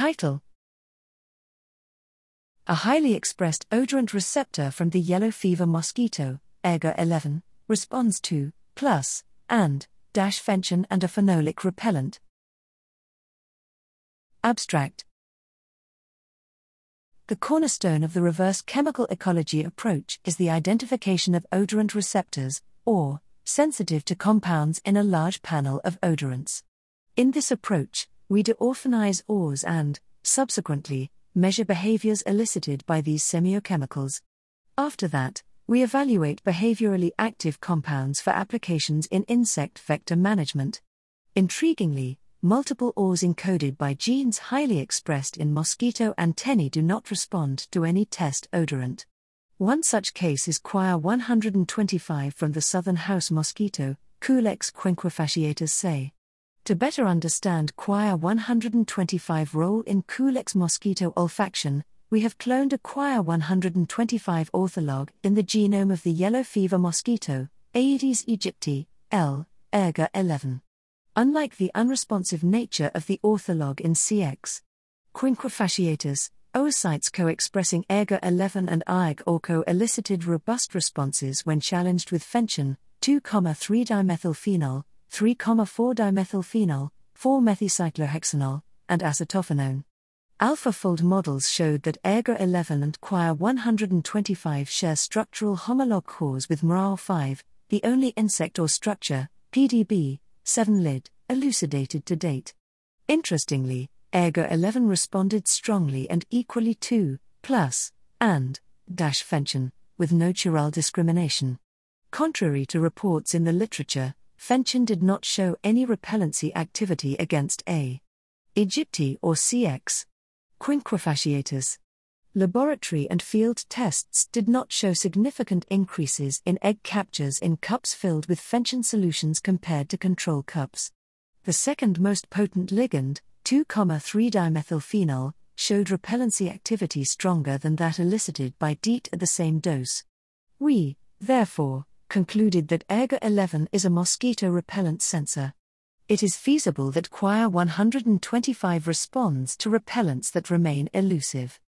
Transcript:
Title A highly expressed odorant receptor from the yellow fever mosquito, AaegOR11, responds to plus and dash fenchone and a phenolic repellent. Abstract The cornerstone of the reverse chemical ecology approach is the identification of odorant receptors, or sensitive to compounds in a large panel of odorants. In this approach, we deorphanize ores and, subsequently, measure behaviors elicited by these semiochemicals. After that, we evaluate behaviorally active compounds for applications in insect vector management. Intriguingly, multiple ores encoded by genes highly expressed in mosquito antennae do not respond to any test odorant. One such case is CquiOR125 from the southern house mosquito, Culex quinquefasciatus say. To better understand CquiOR125 role in Culex mosquito olfaction, we have cloned a CquiOR125 ortholog in the genome of the yellow fever mosquito, Aedes aegypti, L. AaegOR11. Unlike the unresponsive nature of the ortholog in CX, quinquefasciatus, oocytes co expressing AaegOR11 and AIG orco elicited robust responses when challenged with fenchone, 2, 3 dimethylphenol, 3, 4 dimethylphenol, 4 methycyclohexanol, and acetophenone. AlphaFold models showed that AaegOR11 and CquiOR125 share structural homolog cores with MRAL5, the only insect or structure, PDB, 7 lid, elucidated to date. Interestingly, AaegOR11 responded strongly and equally to plus and dash fenchone, with no chiral discrimination. Contrary to reports in the literature, fenchone did not show any repellency activity against A. aegypti or CX. Quinquefasciatus. Laboratory and field tests did not show significant increases in egg captures in cups filled with fenchone solutions compared to control cups. The second most potent ligand, 2, 3 dimethylphenol, showed repellency activity stronger than that elicited by DEET at the same dose. We, therefore, concluded that AaegOR11 is a mosquito repellent sensor. It is feasible that CquiOR125 responds to repellents that remain elusive.